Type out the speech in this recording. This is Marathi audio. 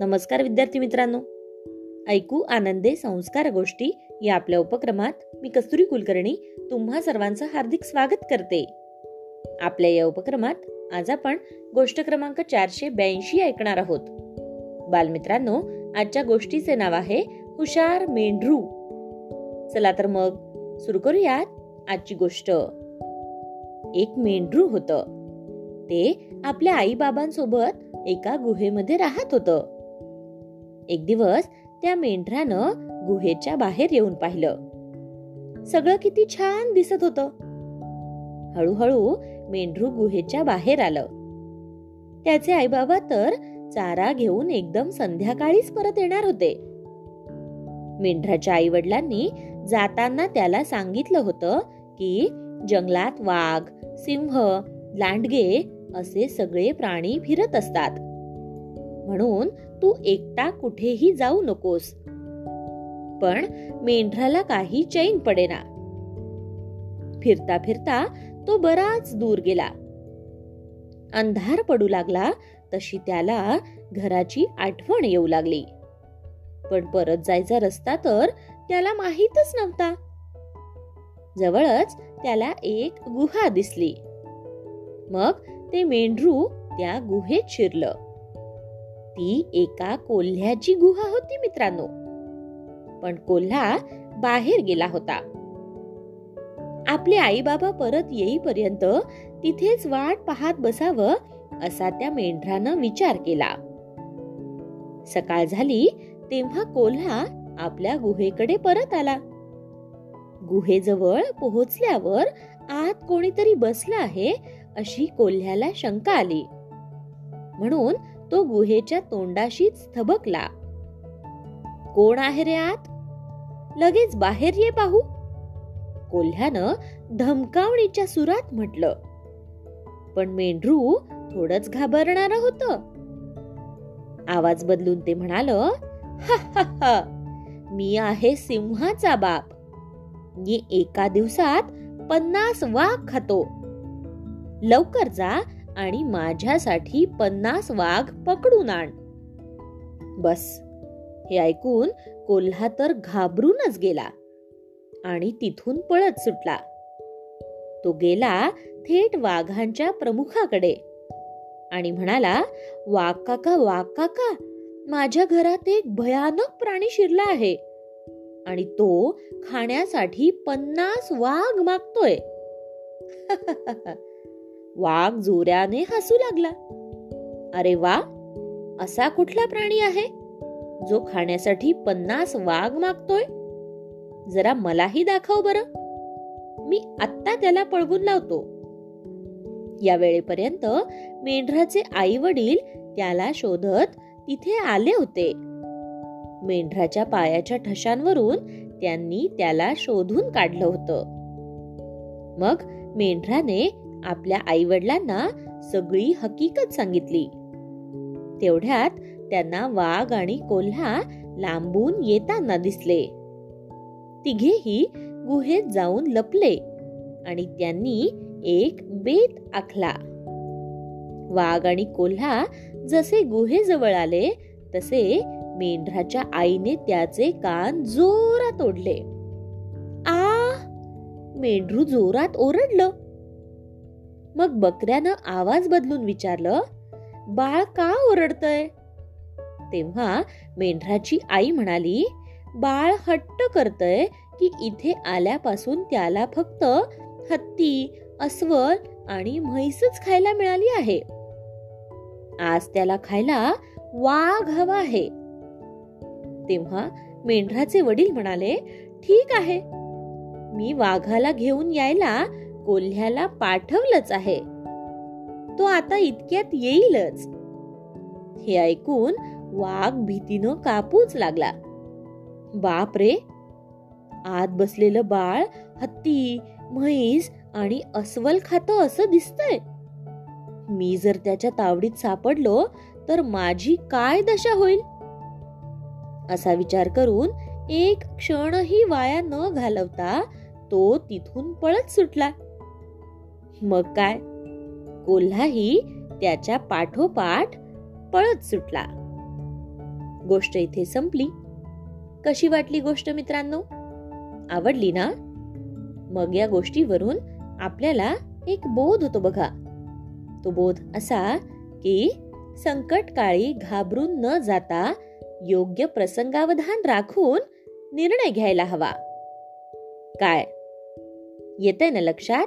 नमस्कार विद्यार्थी मित्रांनो. ऐकू आनंदे संस्कार गोष्टी या आपल्या उपक्रमात मी कस्तुरी कुलकर्णी तुम्हा सर्वांचं हार्दिक स्वागत करते. आपल्या या उपक्रमात आज आपण गोष्ट क्रमांक चारशे ब्याऐंशी ऐकणार आहोत. बालमित्रांनो आजच्या गोष्टीचे नाव आहे हुशार मेंढरू. चला तर मग सुरू करूयात आजची गोष्ट. एक मेंढरू होत. ते आपल्या आई बाबांसोबत एका गुहेमध्ये राहत होतं. एक दिवस त्या मेंढरानं गुहेच्या बाहेर येऊन पाहिलं. सगळं किती छान दिसत होत. हळूहळू मेंढरू गुहेच्या बाहेर आलं. त्याचे आई बाबा तर चारा घेऊन एकदम संध्याकाळीच परत येणार होते. मेंढराच्या आई वडिलांनी जाताना त्याला सांगितलं होतं की जंगलात वाघ सिंह लांडगे असे सगळे प्राणी फिरत असतात. म्हणून तू एकटा कुठेही जाऊ नकोस. पण मेंढराला काही चैन पडेना. फिरता फिरता तो बराच दूर गेला. अंधार पडू लागला तशी त्याला घराची आठवण येऊ लागली. पण परत जायचा रस्ता तर त्याला माहीतच नव्हता. जवळच त्याला एक गुहा दिसली. मग ते मेंढरू त्या गुहेत शिरलं. ती एका कोल्ह्याची गुहा होती मित्रांनो. पण कोल्हा बाहेर गेला होता. आपले आई बाबा परत येईपर्यंत तिथेच वाट पाहत बसावं असा त्या मेंढरानं विचार केला. सकाळ झाली तेव्हा कोल्हा आपल्या गुहेकडे परत आला. गुहेजवळ पोहोचल्यावर आत कोणीतरी बसला आहे अशी कोल्ह्याला शंका आली. म्हणून तो गुहेच्या तोंडाशीच थबकला. कोण आहे रे आत? लगेच बाहेर ये पाहू. कोल्ह्यानं धमकावणीच्या सुरात म्हटलं. पण मेंढरू थोडच घाबरणार होत. आवाज बदलून ते म्हणाल मी आहे सिंहाचा बाप. मी एका दिवसात पन्नास वाघ खातो. लवकर जा आणि माझ्यासाठी पन्नास वाघ पकडून आण. बस. हे ऐकून कोल्हा तर घाबरूनच गेला आणि तिथून पळत सुटला. तो गेला थेट वाघांच्या प्रमुखाकडे आणि म्हणाला वाघ काका वाघ काका माझ्या घरात एक भयानक प्राणी शिरला आहे आणि तो खाण्यासाठी पन्नास वाघ मागतोय. वाघ जोऱ्याने हसू लागला. अरे वा असा कुठला प्राणी आहे जो खाण्यासाठी पन्नास वाघ मागतोय? जरा मलाही दाखव बर. मी आत्ता त्याला पळवून लावतो. या वेळेपर्यंत मेंढराचे आई वडील त्याला शोधत तिथे आले होते. मेंढराच्या पायाच्या ठशांवरून त्यांनी त्याला शोधून काढलं होतं. मग मेंढराने आपल्या आई वडिलांना सगळी हकीकत सांगितली. तेवढ्यात त्यांना वाघ आणि कोल्हा लांबून येताना दिसले. तिघेही गुहेत जाऊन लपले आणि त्यांनी एक बेत आखला. वाघ आणि कोल्हा जसे गुहेजवळ आले तसे मेंढराच्या आईने त्याचे कान जोरात ओढले. आ! मेंढरू जोरात ओरडलं. मग बकऱ्यानं आवाज बदलून विचारलं बाळ का ओरडतय? तेव्हा मेंढराची आई म्हणाली बाळ हट्ट करतय की इथे आल्यापासून त्याला फक्त हत्ती अस्वल आणि म्हैसच खायला मिळाली आहे. आज त्याला खायला वाघ हवा आहे. तेव्हा मेंढराचे वडील म्हणाले ठीक आहे. मी वाघाला घेऊन यायला कोल्ह्याला पाठवलंच आहे. तो आता इतक्यात येईलच. हे ऐकून वाघ भीतीनं कापूच लागला. बाप रे! आत बसलेलं बाळ हत्ती म्हैस आणि अस्वल खात असं दिसतंय. मी जर त्याच्या तावडीत सापडलो तर माझी काय दशा होईल? असा विचार करून एक क्षणही वाया न घालवता तो तिथून पळत सुटला. मग काय? कोल्हाही त्याच्या पाठोपाठ पळत सुटला. गोष्ट इथे संपली. कशी वाटली गोष्ट मित्रांनो? आवडली ना? मग या गोष्टीवरून आपल्याला एक बोध होतो बघा. तो बोध असा की संकट काळी घाबरून न जाता योग्य प्रसंगावधान राखून निर्णय घ्यायला हवा. काय? येते ना लक्षात?